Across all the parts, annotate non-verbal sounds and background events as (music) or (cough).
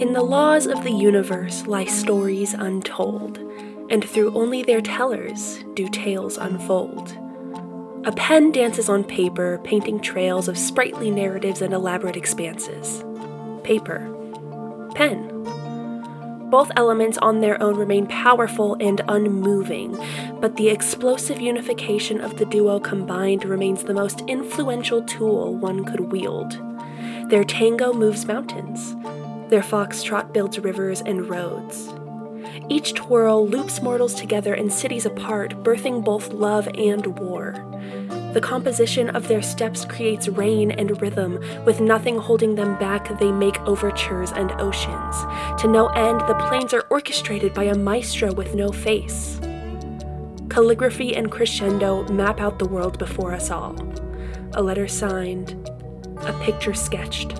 In the laws of the universe lie stories untold, and through only their tellers do tales unfold. A pen dances on paper, painting trails of sprightly narratives and elaborate expanses. Paper. Pen. Both elements on their own remain powerful and unmoving, but the explosive unification of the duo combined remains the most influential tool one could wield. Their tango moves mountains, their foxtrot builds rivers and roads. Each twirl loops mortals together and cities apart, birthing both love and war. The composition of their steps creates rain and rhythm. With nothing holding them back, they make overtures and oceans. To no end, the plains are orchestrated by a maestro with no face. Calligraphy and crescendo map out the world before us all. A letter signed, a picture sketched,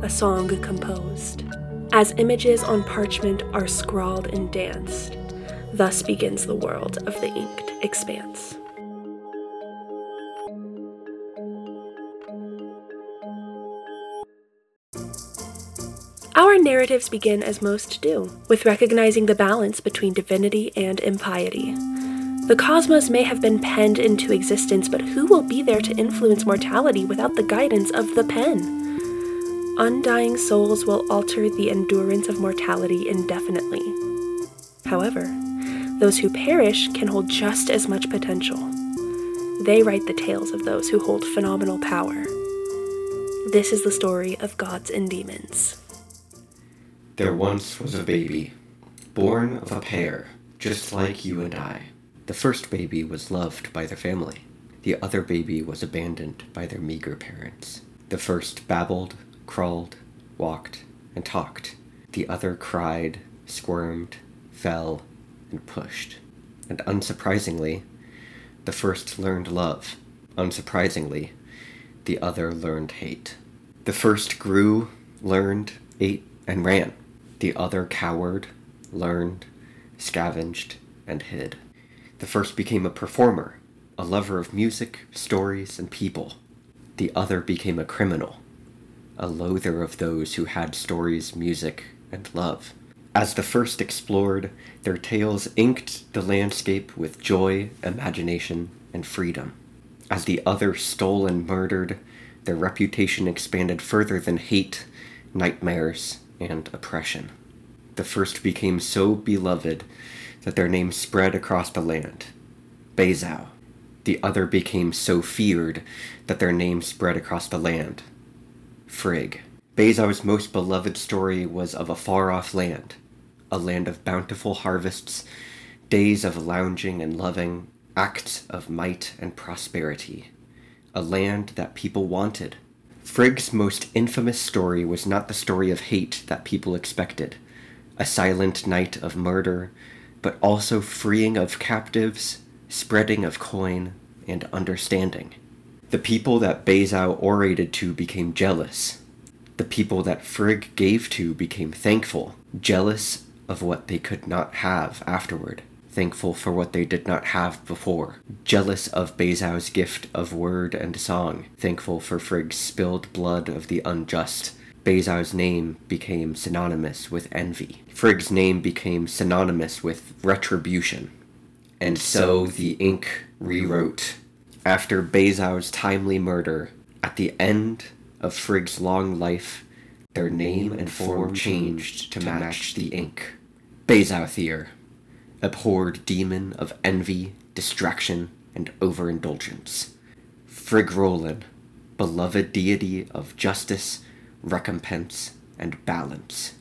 a song composed. As images on parchment are scrawled and danced, thus begins the world of the inked expanse. Our narratives begin as most do, with recognizing the balance between divinity and impiety. The cosmos may have been penned into existence, but who will be there to influence mortality without the guidance of the pen? undying souls will alter the endurance of mortality indefinitely. However, those who perish can hold just as much potential. They write the tales of those who hold phenomenal power. This is the story of gods and demons. There once was a baby, born of a pair, just like you and I. The first baby was loved by their family. The other baby was abandoned by their meager parents. The first babbled, crawled, walked, and talked. The other cried, squirmed, fell, and pushed. And unsurprisingly, the first learned love. Unsurprisingly, the other learned hate. The first grew, learned, ate, and ran. The other cowered, learned, scavenged, and hid. The first became a performer, a lover of music, stories, and people. The other became a criminal, a loather of those who had stories, music, and love. As the first explored, their tales inked the landscape with joy, imagination, and freedom. As the other stole and murdered, their reputation expanded further than hate, nightmares, and oppression. The first became so beloved that their name spread across the land. Bezow. The other became so feared that their name spread across the land. Frigg. Bezow's most beloved story was of a far off land, a land of bountiful harvests, days of lounging and loving, acts of might and prosperity, a land that people wanted. Frigg's most infamous story was not the story of hate that people expected, a silent night of murder, but also freeing of captives, spreading of coin, and understanding. The people that Bezow orated to became jealous. The people that Frigg gave to became thankful, jealous of what they could not have afterward, thankful for what they did not have before, jealous of Bezow's gift of word and song, thankful for Frigg's spilled blood of the unjust. Bezow's name became synonymous with envy. Frigg's name became synonymous with retribution. And so the ink rewrote after Bezow's timely murder, at the end of Frigg's long life, their name and form changed to match the ink. Bezowthier, abhorred demon of envy, distraction, and overindulgence. Frigrolin, beloved deity of justice, recompense, and balance.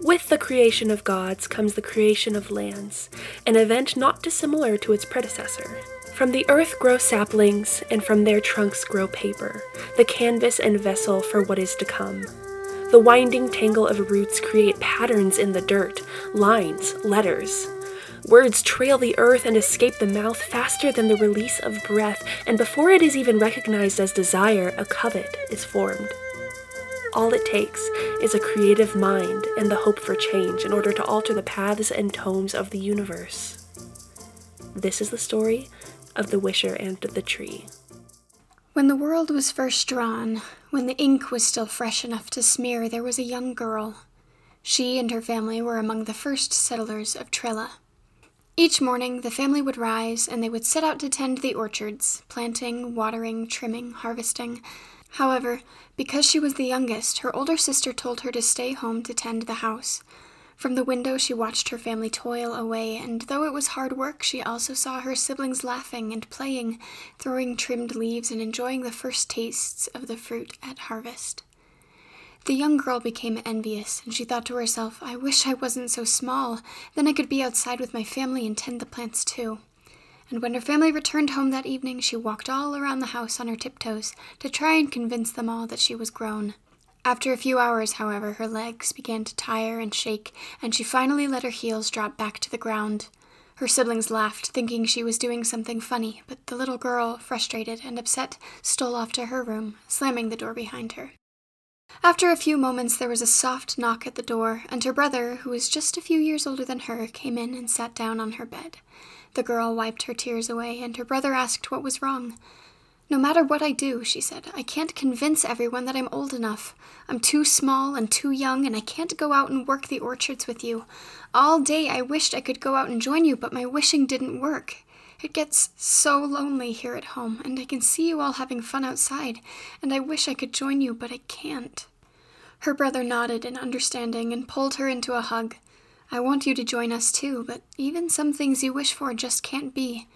With the creation of gods comes the creation of lands, an event not dissimilar to its predecessor. From the earth grow saplings, and from their trunks grow paper, the canvas and vessel for what is to come. The winding tangle of roots create patterns in the dirt, lines, letters. Words trail the earth and escape the mouth faster than the release of breath, and before it is even recognized as desire, a covet is formed. All it takes is a creative mind and the hope for change in order to alter the paths and tomes of the universe. This is the story of the wisher and the tree. When the world was first drawn, when the ink was still fresh enough to smear, there was a young girl. She and her family were among the first settlers of Trilla. Each morning, the family would rise and they would set out to tend the orchards, planting, watering, trimming, harvesting. However, because she was the youngest, her older sister told her to stay home to tend the house. From the window, she watched her family toil away, and though it was hard work, she also saw her siblings laughing and playing, throwing trimmed leaves, and enjoying the first tastes of the fruit at harvest. The young girl became envious, and she thought to herself, I wish I wasn't so small. Then I could be outside with my family and tend the plants too. And when her family returned home that evening, she walked all around the house on her tiptoes to try and convince them all that she was grown. After a few hours, however, her legs began to tire and shake, and she finally let her heels drop back to the ground. Her siblings laughed, thinking she was doing something funny, but the little girl, frustrated and upset, stole off to her room, slamming the door behind her. After a few moments, there was a soft knock at the door, and her brother, who was just a few years older than her, came in and sat down on her bed. The girl wiped her tears away, and her brother asked what was wrong. No matter what I do, she said, I can't convince everyone that I'm old enough. I'm too small and too young, and I can't go out and work the orchards with you. All day I wished I could go out and join you, but my wishing didn't work. It gets so lonely here at home, and I can see you all having fun outside, and I wish I could join you, but I can't. Her brother nodded in understanding and pulled her into a hug. I want you to join us too, but even some things you wish for just can't be.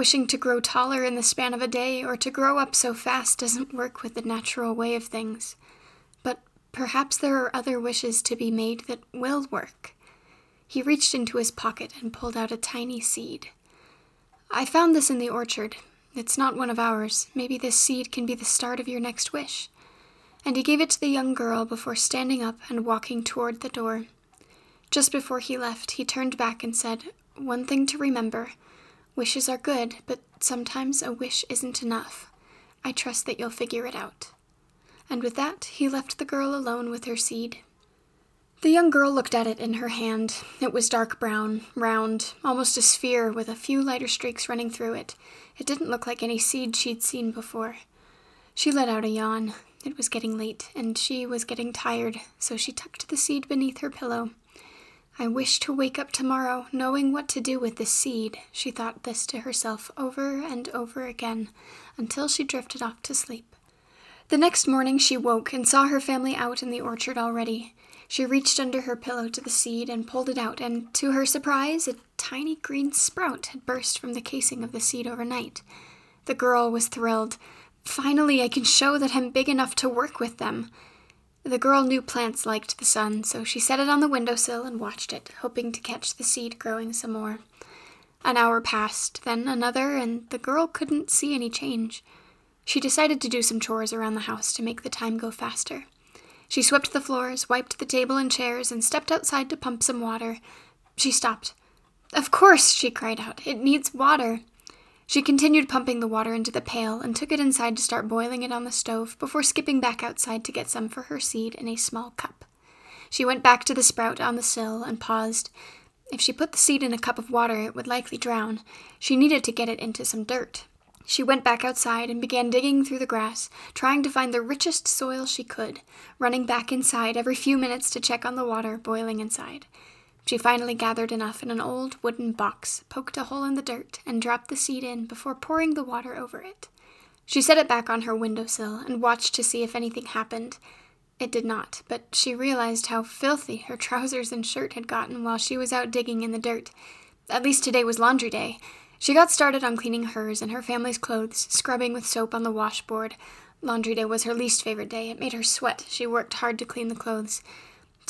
Wishing to grow taller in the span of a day or to grow up so fast doesn't work with the natural way of things. But perhaps there are other wishes to be made that will work. He reached into his pocket and pulled out a tiny seed. I found this in the orchard. It's not one of ours. Maybe this seed can be the start of your next wish. And he gave it to the young girl before standing up and walking toward the door. Just before he left, he turned back and said, One thing to remember wishes are good, but sometimes a wish isn't enough. I trust that you'll figure it out. And with that, he left the girl alone with her seed. The young girl looked at it in her hand. It was dark brown, round, almost a sphere with a few lighter streaks running through it. It didn't look like any seed she'd seen before. She let out a yawn. It was getting late, and she was getting tired, so she tucked the seed beneath her pillow. I wish to wake up tomorrow knowing what to do with this seed. She thought this to herself over and over again until she drifted off to sleep. The next morning she woke and saw her family out in the orchard already. She reached under her pillow to the seed and pulled it out, and to her surprise, a tiny green sprout had burst from the casing of the seed overnight. The girl was thrilled. Finally, I can show that I'm big enough to work with them. The girl knew plants liked the sun, so she set it on the windowsill and watched it, hoping to catch the seed growing some more. An hour passed, then another, and the girl couldn't see any change. She decided to do some chores around the house to make the time go faster. She swept the floors, wiped the table and chairs, and stepped outside to pump some water. She stopped. Of course, she cried out. It needs water. She continued pumping the water into the pail and took it inside to start boiling it on the stove before skipping back outside to get some for her seed in a small cup. She went back to the sprout on the sill and paused. If she put the seed in a cup of water, it would likely drown. She needed to get it into some dirt. She went back outside and began digging through the grass, trying to find the richest soil she could, running back inside every few minutes to check on the water boiling inside. She finally gathered enough in an old wooden box, poked a hole in the dirt, and dropped the seed in before pouring the water over it. She set it back on her windowsill and watched to see if anything happened. It did not, but she realized how filthy her (laughs) trousers and shirt had gotten while she was out digging in the dirt. At least today was laundry day, she got started on cleaning hers and her family's clothes, scrubbing with soap on the washboard. Laundry day was her least favorite day. It made her sweat. She worked hard to clean the clothes.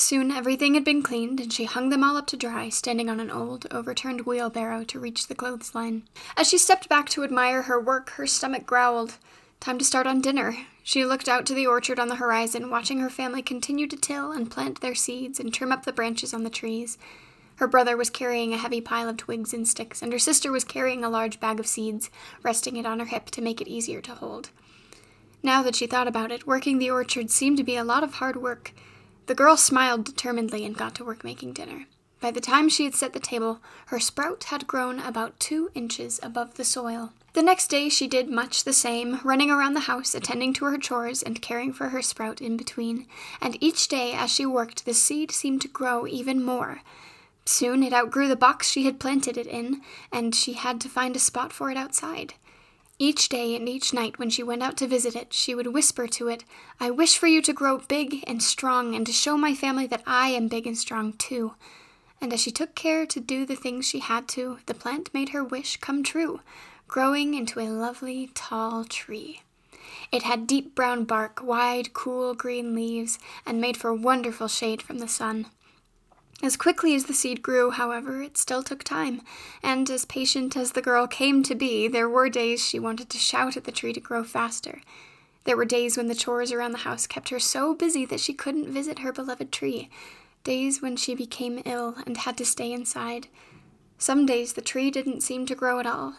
Soon everything had been cleaned, and she hung them all up to dry, standing on an old, overturned wheelbarrow to reach the clothesline. As she stepped back to admire her work, her stomach growled. Time to start on dinner. She looked out to the orchard on the horizon, watching her family continue to till and plant their seeds and trim up the branches on the trees. Her brother was carrying a heavy pile of twigs and sticks, and her sister was carrying a large bag of seeds, resting it on her hip to make it easier to hold. Now that she thought about it, working the orchard seemed to be a lot of hard work. The girl smiled determinedly and got to work making dinner. By the time she had set the table, her sprout had grown about two inches above the soil. The next day she did much the same, running around the house, attending to her chores, and caring for her sprout in between. And each day as she worked, the seed seemed to grow even more. Soon it outgrew the box she had planted it in, and she had to find a spot for it outside. Each day and each night when she went out to visit it, she would whisper to it, I wish for you to grow big and strong, and to show my family that I am big and strong too. And as she took care to do the things she had to, the plant made her wish come true growing into a lovely tall tree. It had deep brown bark, wide, cool green leaves, and made for wonderful shade from the sun. As quickly as the seed grew, however, it still took time, and as patient as the girl came to be, there were days she wanted to shout at the tree to grow faster. There were days when the chores around the house kept her so busy that she couldn't visit her beloved tree, days when she became ill and had to stay inside. Some days the tree didn't seem to grow at all.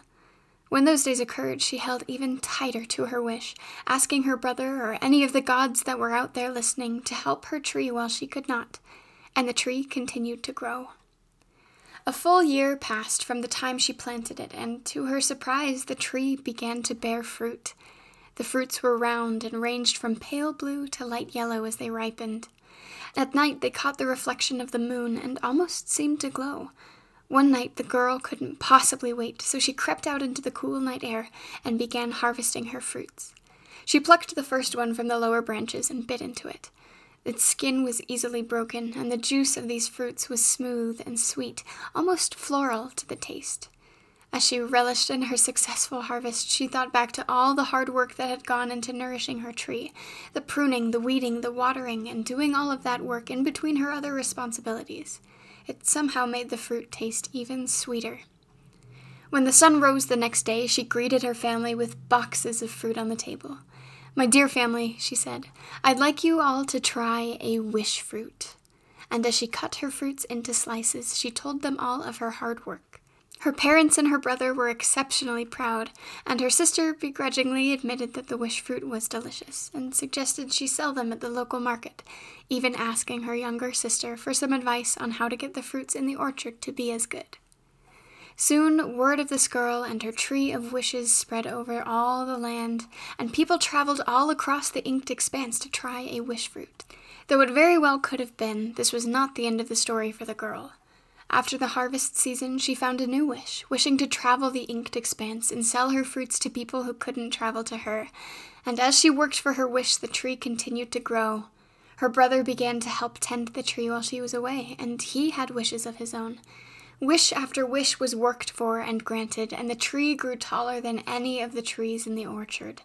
When those days occurred, she held even tighter to her wish, asking her brother or any of the gods that were out there listening to help her tree while she could not, and the tree continued to grow. A full year passed from the time she planted it, and to her surprise, the tree began to bear fruit. The fruits were round and ranged from pale blue to light yellow as they ripened. At night, they caught the reflection of the moon and almost seemed to glow. One night the girl couldn't possibly wait, so she crept out into the cool night air and began harvesting her fruits. She plucked the first one from the lower branches and bit into it. Its skin was easily broken, and the juice of these fruits was smooth and sweet, almost floral to the taste. As she relished in her successful harvest, she thought back to all the hard work that had gone into nourishing her tree the pruning, the weeding, the watering, and doing all of that work in between her other responsibilities it somehow made the fruit taste even sweeter. When the sun rose the next day, she greeted her family with boxes of fruit on the table. My dear family, she said, I'd like you all to try a wish fruit. And as she cut her fruits into slices, she told them all of her hard work. Her parents and her brother were exceptionally proud, and her sister begrudgingly admitted that the wish fruit was delicious and suggested she sell them at the local market, even asking her younger sister for some advice on how to get the fruits in the orchard to be as good. Soon word of this girl and her tree of wishes spread over all the land, and people traveled all across the inked expanse to try a wish fruit. Though it very well could have been, this was not the end of the story for the girl. After the harvest season, she found a new wish, wishing to travel the inked expanse and sell her fruits to people who couldn't travel to her. And as she worked for her wish, the tree continued to grow. Her brother began to help tend the tree while she was away, and he had wishes of his own. Wish after wish was worked for and granted, and the tree grew taller than any of the trees in the orchard.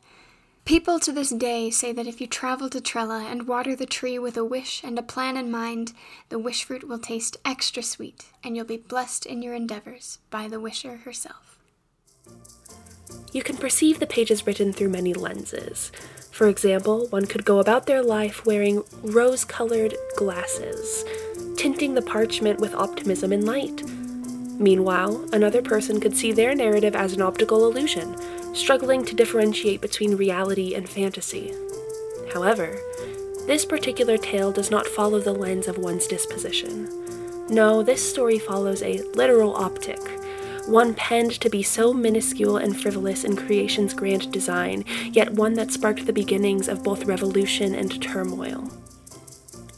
People to this day say that if you travel to Trella and water the tree with a wish and a plan in mind, the wish fruit will taste extra sweet, and you'll be blessed in your endeavors by the wisher herself. You can perceive the pages written through many lenses. For example, one could go about their life wearing rose colored glasses, tinting the parchment with optimism and light. Meanwhile, another person could see their narrative as an optical illusion struggling to differentiate between reality and fantasy. However, this particular tale does not follow the lens of one's disposition. No, this story follows a literal optic, one penned to be so minuscule and frivolous in creation's grand design, yet one that sparked the beginnings of both revolution and turmoil.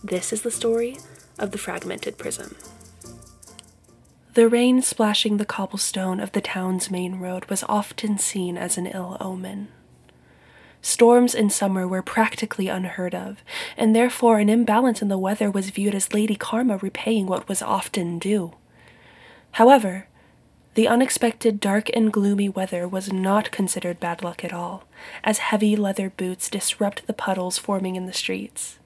This is the story of the fragmented prism. The rain splashing the cobblestone of the town's main road was often seen as an ill omen. Storms in summer were practically unheard of, and therefore an imbalance in the weather was viewed as Lady Karma repaying what was often due. However, the unexpected dark and gloomy weather was not considered bad luck at all, as heavy leather boots disrupt the puddles forming in the streets.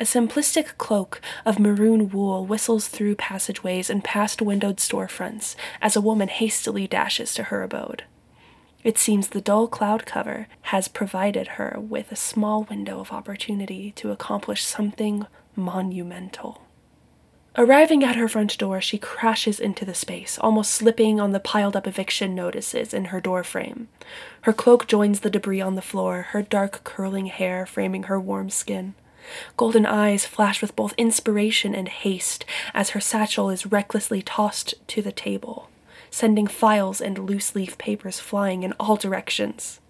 A simplistic cloak of maroon wool whistles through passageways and past windowed storefronts as a woman hastily dashes to her abode. It seems the dull cloud cover has provided her with a small window of opportunity to accomplish something monumental. Arriving at her front door, she crashes into the space, almost slipping on the piled up eviction notices in her door frame. Her cloak joins the debris on the floor, her dark curling hair framing her warm skin. Golden eyes flash with both inspiration and haste as her satchel is recklessly tossed to the table. sending files and loose leaf papers flying in all directions.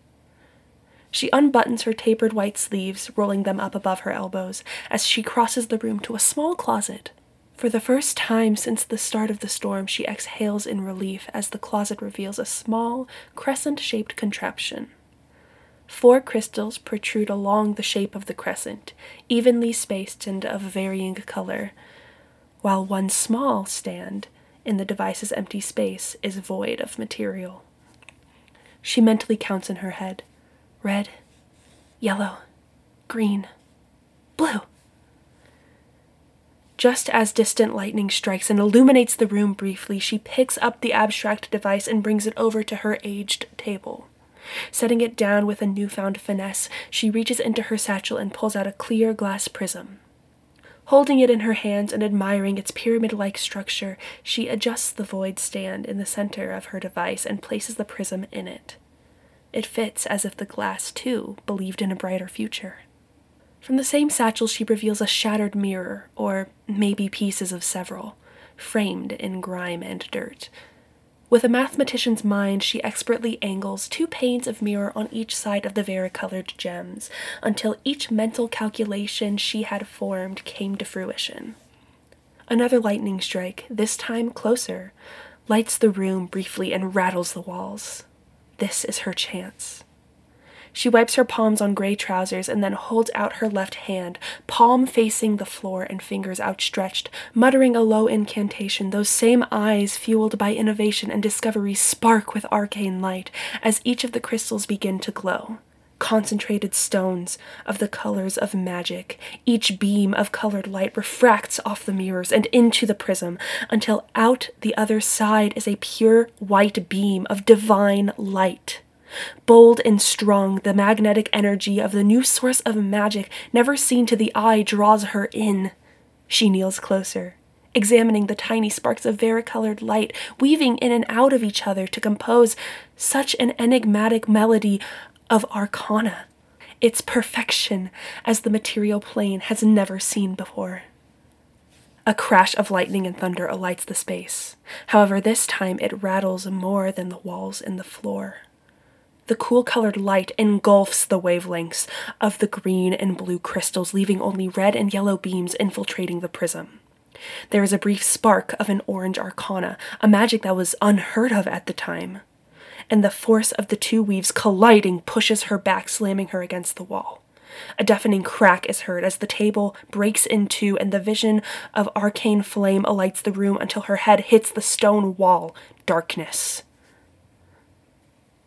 She unbuttons her tapered white sleeves, rolling them up above her elbows, as she crosses the room to a small closet. For the first time since the start of the storm, she exhales in relief as the closet reveals a small, crescent shaped contraption. Four crystals protrude along the shape of the crescent, evenly spaced and of varying color, while one small stand in the device's empty space is void of material. She mentally counts in her head red, yellow, green, blue. Just as distant lightning strikes and illuminates the room briefly, she picks up the abstract device and brings it over to her aged table. Setting it down with a newfound finesse, she reaches into her satchel and pulls out a clear glass prism. Holding it in her hands and admiring its pyramid like structure, she adjusts the void stand in the center of her device and places the prism in it. It fits as if the glass, too, believed in a brighter future. From the same satchel, she reveals a shattered mirror, or maybe pieces of several, framed in grime and dirt, with a mathematician's mind, she expertly angles two panes of mirror on each side of the varicolored gems until each mental calculation she had formed came to fruition. Another lightning strike, this time closer, lights the room briefly and rattles the walls. This is her chance. She wipes her palms on gray trousers and then holds out her left hand, palm facing the floor and fingers outstretched, muttering a low incantation. Those same eyes, fueled by innovation and discovery, spark with arcane light as each of the crystals begin to glow. Concentrated stones of the colors of magic. Each beam of colored light refracts off the mirrors and into the prism until out the other side is a pure white beam of divine light. Bold and strong, the magnetic energy of the new source of magic, never seen to the eye, draws her in. She kneels closer, examining the tiny sparks of varicolored light weaving in and out of each other to compose such an enigmatic melody of arcana. Its perfection as the material plane has never seen before. A crash of lightning and thunder alights the space. However, this time it rattles more than the walls and the floor. The cool colored light engulfs the wavelengths of the green and blue crystals, leaving only red and yellow beams infiltrating the prism. There is a brief spark of an orange arcana, a magic that was unheard of at the time. And the force of the two weaves colliding pushes her back, slamming her against the wall. A deafening crack is heard as the table breaks in two, and the vision of arcane flame alights the room until her head hits the stone wall. Darkness.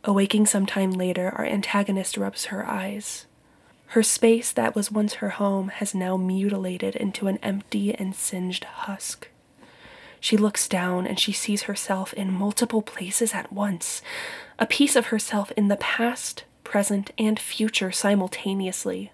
Awaking some time later, our antagonist rubs her eyes. Her space that was once her home has now mutilated into an empty and singed husk. She looks down and she sees herself in multiple places at once, a piece of herself in the past, present, and future simultaneously.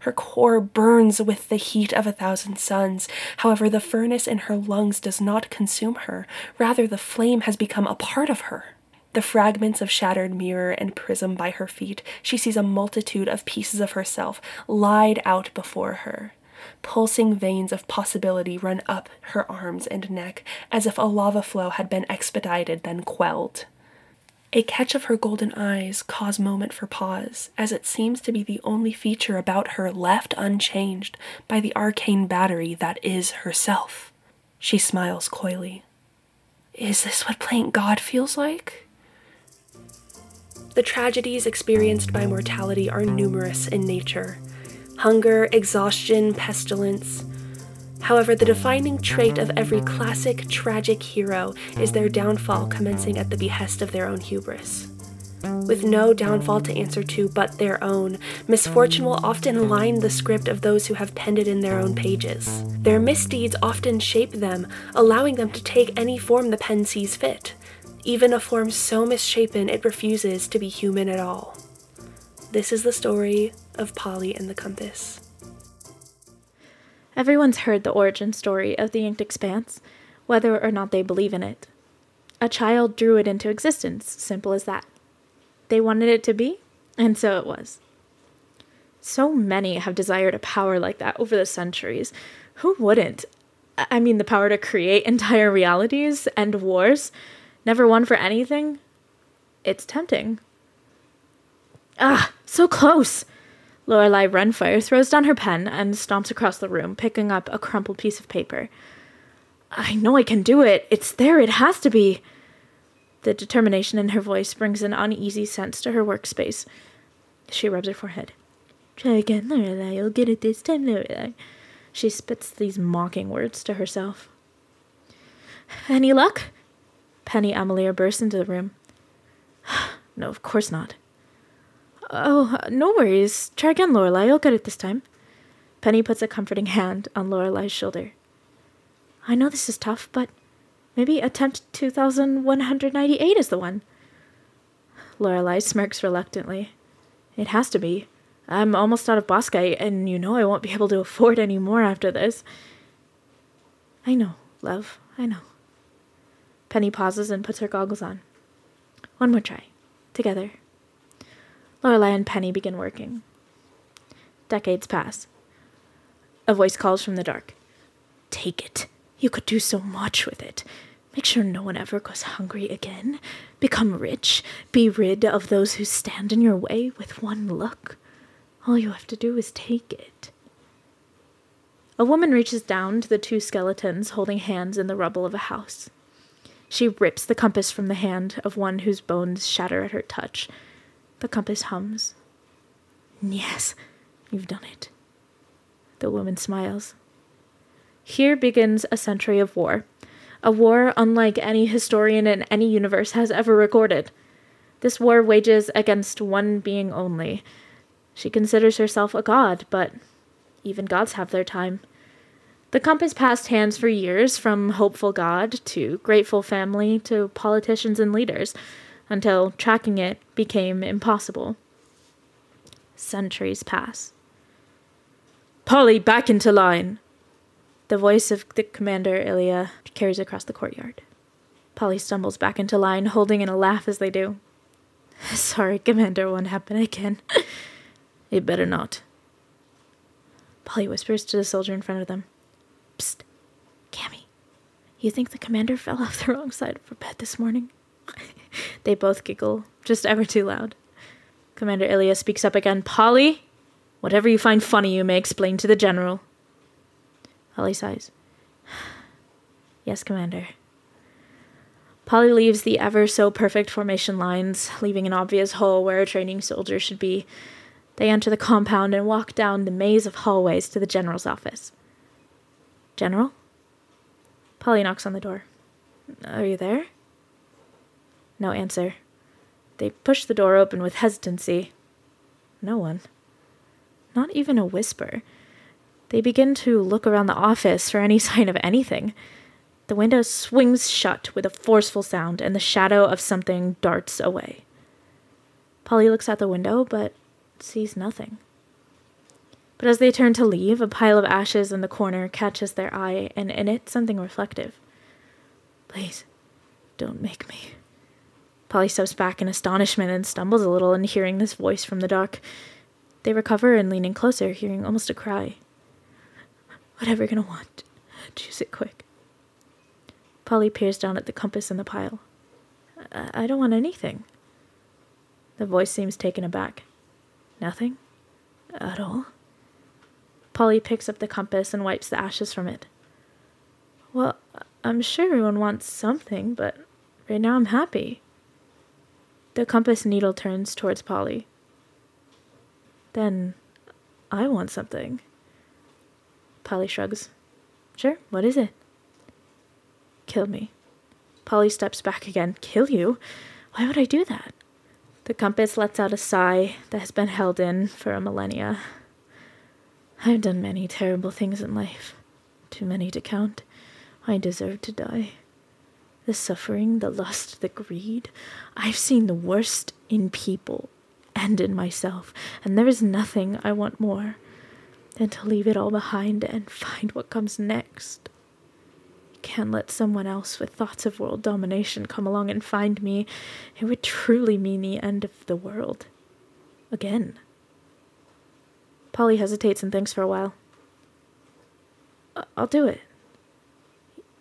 Her core burns with the heat of a thousand suns. However, the furnace in her lungs does not consume her. Rather, the flame has become a part of her. The fragments of shattered mirror and prism by her feet, she sees a multitude of pieces of herself lied out before her. Pulsing veins of possibility run up her arms and neck, as if a lava flow had been expedited, then quelled. A catch of her golden eyes cause moment for pause, as it seems to be the only feature about her left unchanged by the arcane battery that is herself. She smiles coyly. Is this what playing God feels like? The tragedies experienced by mortality are numerous in nature hunger, exhaustion, pestilence. However, the defining trait of every classic tragic hero is their downfall commencing at the behest of their own hubris. With no downfall to answer to but their own, misfortune will often line the script of those who have penned it in their own pages. Their misdeeds often shape them, allowing them to take any form the pen sees fit even a form so misshapen it refuses to be human at all. This is the story of Pali and the Compass. Everyone's heard the origin story of the Inked Expanse, whether or not they believe in it. A child drew it into existence, simple as that. They wanted it to be, and so it was. So many have desired a power like that over the centuries. Who wouldn't? I mean, the power to create entire realities and wars Never won for anything? It's tempting. Ah, so close! Lorelei Renfire throws down her pen and stomps across the room, picking up a crumpled piece of paper. I know I can do it. It's there. It has to be. The determination in her voice brings an uneasy sense to her workspace. She rubs her forehead. Try again, Lorelei. You'll get it this time, Lorelei. She spits these mocking words to herself. Any luck? Penny Amelier bursts into the room. (sighs) no, of course not. Oh, no worries. Try again, Lorelei. You'll get it this time. Penny puts a comforting hand on Lorelei's shoulder. I know this is tough, but maybe attempt 2198 is the one. Lorelei smirks reluctantly. It has to be. I'm almost out of bosskite, and you know I won't be able to afford any more after this. I know, love, I know. Penny pauses and puts her goggles on. One more try. Together. Lorelei and Penny begin working. Decades pass. A voice calls from the dark. Take it. You could do so much with it. Make sure no one ever goes hungry again. Become rich. Be rid of those who stand in your way with one look. All you have to do is take it. A woman reaches down to the two skeletons holding hands in the rubble of a house. She rips the compass from the hand of one whose bones shatter at her touch. The compass hums. Yes, you've done it. The woman smiles. Here begins a century of war, a war unlike any historian in any universe has ever recorded. This war wages against one being only, she considers herself a god, but even gods have their time. The compass passed hands for years, from hopeful god to grateful family to politicians and leaders, until tracking it became impossible. Centuries pass. Pali, back into line! The voice of the commander, Ilya, carries across the courtyard. Pali stumbles back into line, holding in a laugh as they do. (laughs) Sorry, Commander, won't happen again. (laughs) It better not. Pali whispers to the soldier in front of them. Psst, Cammy, you think the commander fell off the wrong side of bed this morning? (laughs) they both giggle, just ever too loud. Commander Ilya speaks up again. Pali, whatever you find funny, you may explain to the general. Pali sighs. yes, Commander. Pali leaves the ever so perfect formation lines, leaving an obvious hole where a training soldier should be, they enter the compound and walk down the maze of hallways to the general's office. General? Pali knocks on the door. Are you there? No answer. They push the door open with hesitancy. No one. Not even a whisper. They begin to look around the office for any (laughs) sign of anything. The window swings shut with a forceful sound, and the shadow of something darts away. Pali looks out the window, but sees nothing. But as they turn to leave, a pile of ashes in the corner catches their eye, and in it something reflective. Please, don't make me. Pali steps back in astonishment and stumbles a little in hearing this voice from the dark. They recover and lean in closer, hearing almost a cry. Whatever you're gonna want, choose it quick. Pali peers down at the compass in the pile. I, I don't want anything. The voice seems taken aback. Nothing? At all? Pali picks up the compass and wipes the ashes from it. Well, I'm sure everyone wants something, but right now I'm happy. The compass needle turns towards Pali. Then I want something. Pali shrugs. Sure, what is it? Kill me. Pali steps back again. Kill you? Why would I do that? The compass lets out a sigh that has been held in for a millennia. I've done many terrible things in life, too many to count. I deserve to die. The suffering, the lust, the greed. I've seen the worst in people and in myself, and there is nothing I want more than to leave it all behind and find what comes next can't let someone else with thoughts of world domination come along and find me. It would truly mean the end of the world. Again. Pali hesitates and thinks for a while. I'll do it.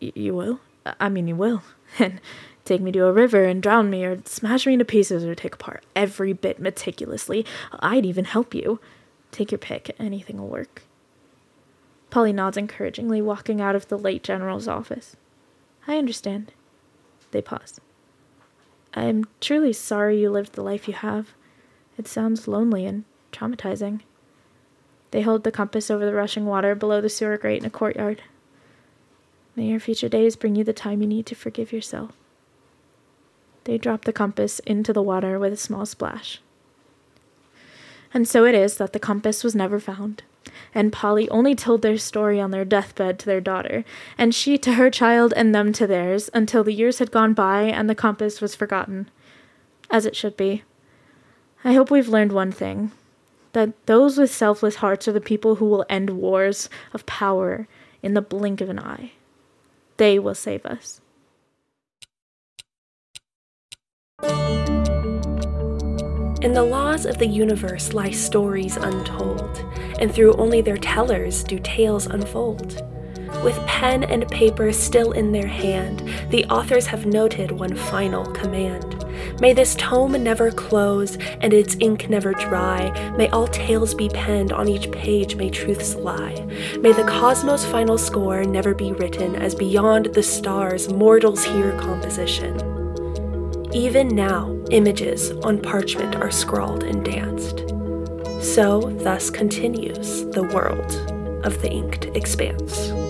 Y- you will? I mean, you will. (laughs) And Take me to a river and drown me, or smash me into pieces, or take apart every bit meticulously. I'd even help you. Take your pick, anything will work. Pali nods encouragingly, walking out of the late general's office. I understand. They pause. I'm truly sorry you lived the life you have. It sounds lonely and traumatizing. They hold the compass over the rushing water below the sewer grate in a courtyard. May your future days bring you the time you need to forgive yourself. They drop the compass into the water with a small splash. And so it is that the compass was never found, and Pali only told their story on their deathbed to their daughter, and she to her child and them to theirs, until the years had gone by and the compass was forgotten. As it should be. I hope we've learned one thing that those with selfless hearts are the people who will end wars of power in the blink of an eye. They will save us. In the laws of the universe lie stories untold, and through only their tellers do tales unfold. With pen and paper still in their hand, the authors have noted one final command. May this tome never close, and its ink never dry. May all tales be penned, on each page may truths lie. May the cosmos' final score never be written, as beyond the stars mortals hear composition. Even now, images on parchment are scrawled and danced. So, thus continues the world of the inked expanse.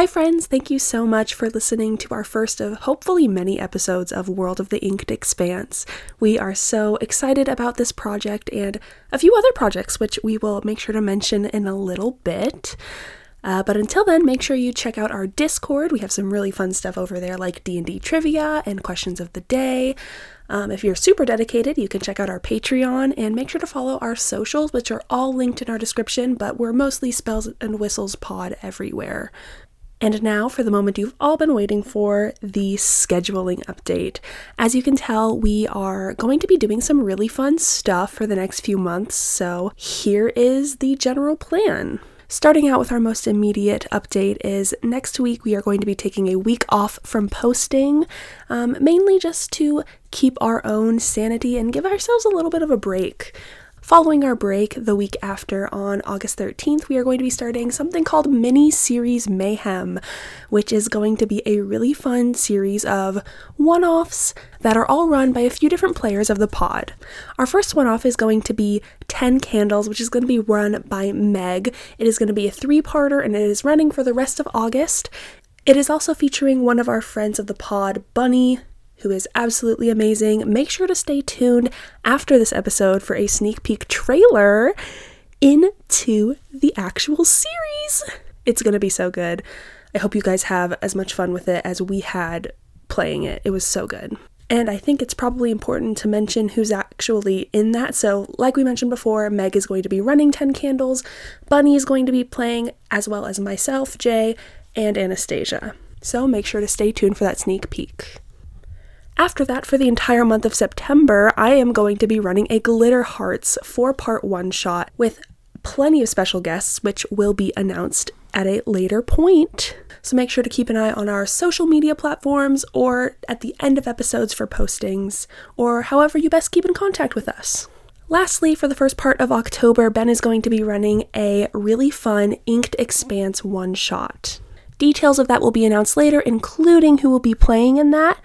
Hi, friends. Thank you so much for listening to our first of hopefully many episodes of World of the Inked Expanse. We are so excited about this project and a few other projects, which we will make sure to mention in a little bit. Uh, but until then, make sure you check out our Discord. We have some really fun stuff over there, like D and D trivia and questions of the day. Um, if you're super dedicated, you can check out our Patreon and make sure to follow our socials, which are all linked in our description. But we're mostly Spells and Whistles Pod everywhere. And now for the moment you've all been waiting for the scheduling update. As you can tell, we are going to be doing some really fun stuff for the next few months, so here is the general plan. Starting out with our most immediate update is next week we are going to be taking a week off from posting, um, mainly just to keep our own sanity and give ourselves a little bit of a break. Following our break the week after, on August 13th, we are going to be starting something called Mini Series Mayhem, which is going to be a really fun series of one offs that are all run by a few different players of the pod. Our first one off is going to be 10 Candles, which is going to be run by Meg. It is going to be a three parter and it is running for the rest of August. It is also featuring one of our friends of the pod, Bunny, who is absolutely amazing. Make sure to stay tuned after this episode for a sneak peek trailer into the actual series. It's going to be so good. I hope you guys have as much fun with it as we had playing it. It was so good. And I think it's probably important to mention who's actually in that. So, like we mentioned before, Meg is going to be running 10 candles, Bunny is going to be playing, as well as myself, Jay, and Anastasia. So, make sure to stay tuned for that sneak peek. After that, for the entire month of September, I am going to be running a Glitter Hearts four part one shot with plenty of special guests, which will be announced at a later point. So make sure to keep an eye on our social media platforms or at the end of episodes for postings, or however you best keep in contact with us. Lastly, for the first part of October, Ben is going to be running a really fun Inked Expanse one shot. Details of that will be announced later, including who will be playing in that.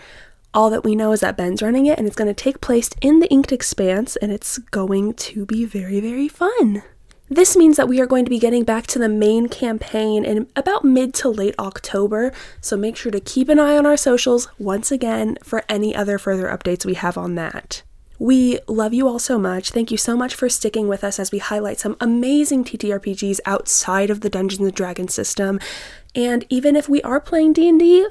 All that we know is that Ben's running it and it's going to take place in the Inked Expanse and it's going to be very, very fun. This means that we are going to be getting back to the main campaign in about mid to late October, so make sure to keep an eye on our socials once again for any other further updates we have on that. We love you all so much. Thank you so much for sticking with us as we highlight some amazing TTRPGs outside of the Dungeons and Dragons system. And even if we are playing D&D,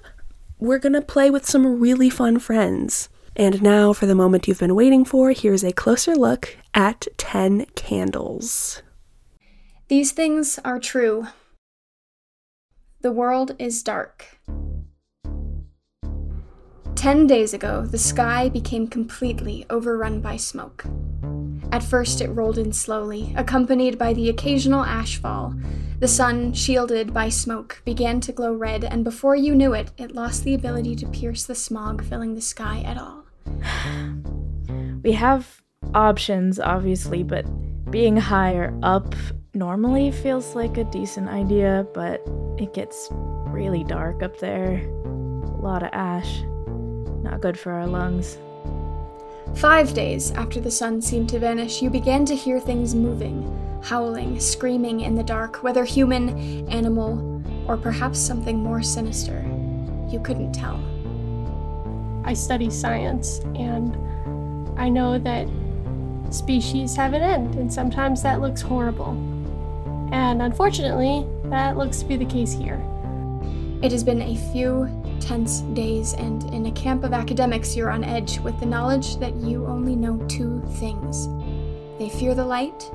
we're to play with some really fun friends. And now, for the moment you've been waiting for, here's a closer look at 10 candles. These things are true. The world is dark. Ten days ago, the sky became completely overrun by smoke. At first, it rolled in slowly, accompanied by the occasional ashfall. The sun, shielded by smoke, began to glow red, and before you knew it, it lost the ability to pierce the smog filling the sky at all. We have options, obviously, but being higher up normally feels like a decent idea, but it gets really dark up there. A lot of ash. Not good for our lungs. Five days after the sun seemed to vanish, you began to hear things moving, howling, screaming in the dark, whether human, animal, or perhaps something more sinister. You couldn't tell. I study science, and I know that species have an end, and sometimes that looks horrible. And unfortunately, that looks to be the case here. It has been a few tense days, and in a camp of academics, you're on edge with the knowledge that you only know two things they fear the light,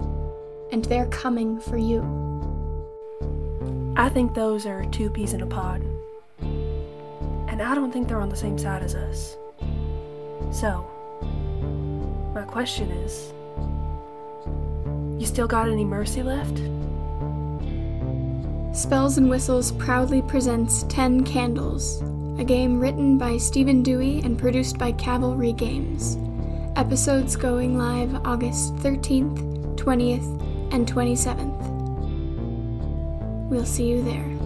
and they're coming for you. I think those are two peas in a pod. And I don't think they're on the same side as us. So, my question is you still got any mercy left? Spells and Whistles proudly presents 10 Candles, a game written by Stephen Dewey and produced by Cavalry Games. Episodes going live August 13th, 20th, and 27th. We'll see you there.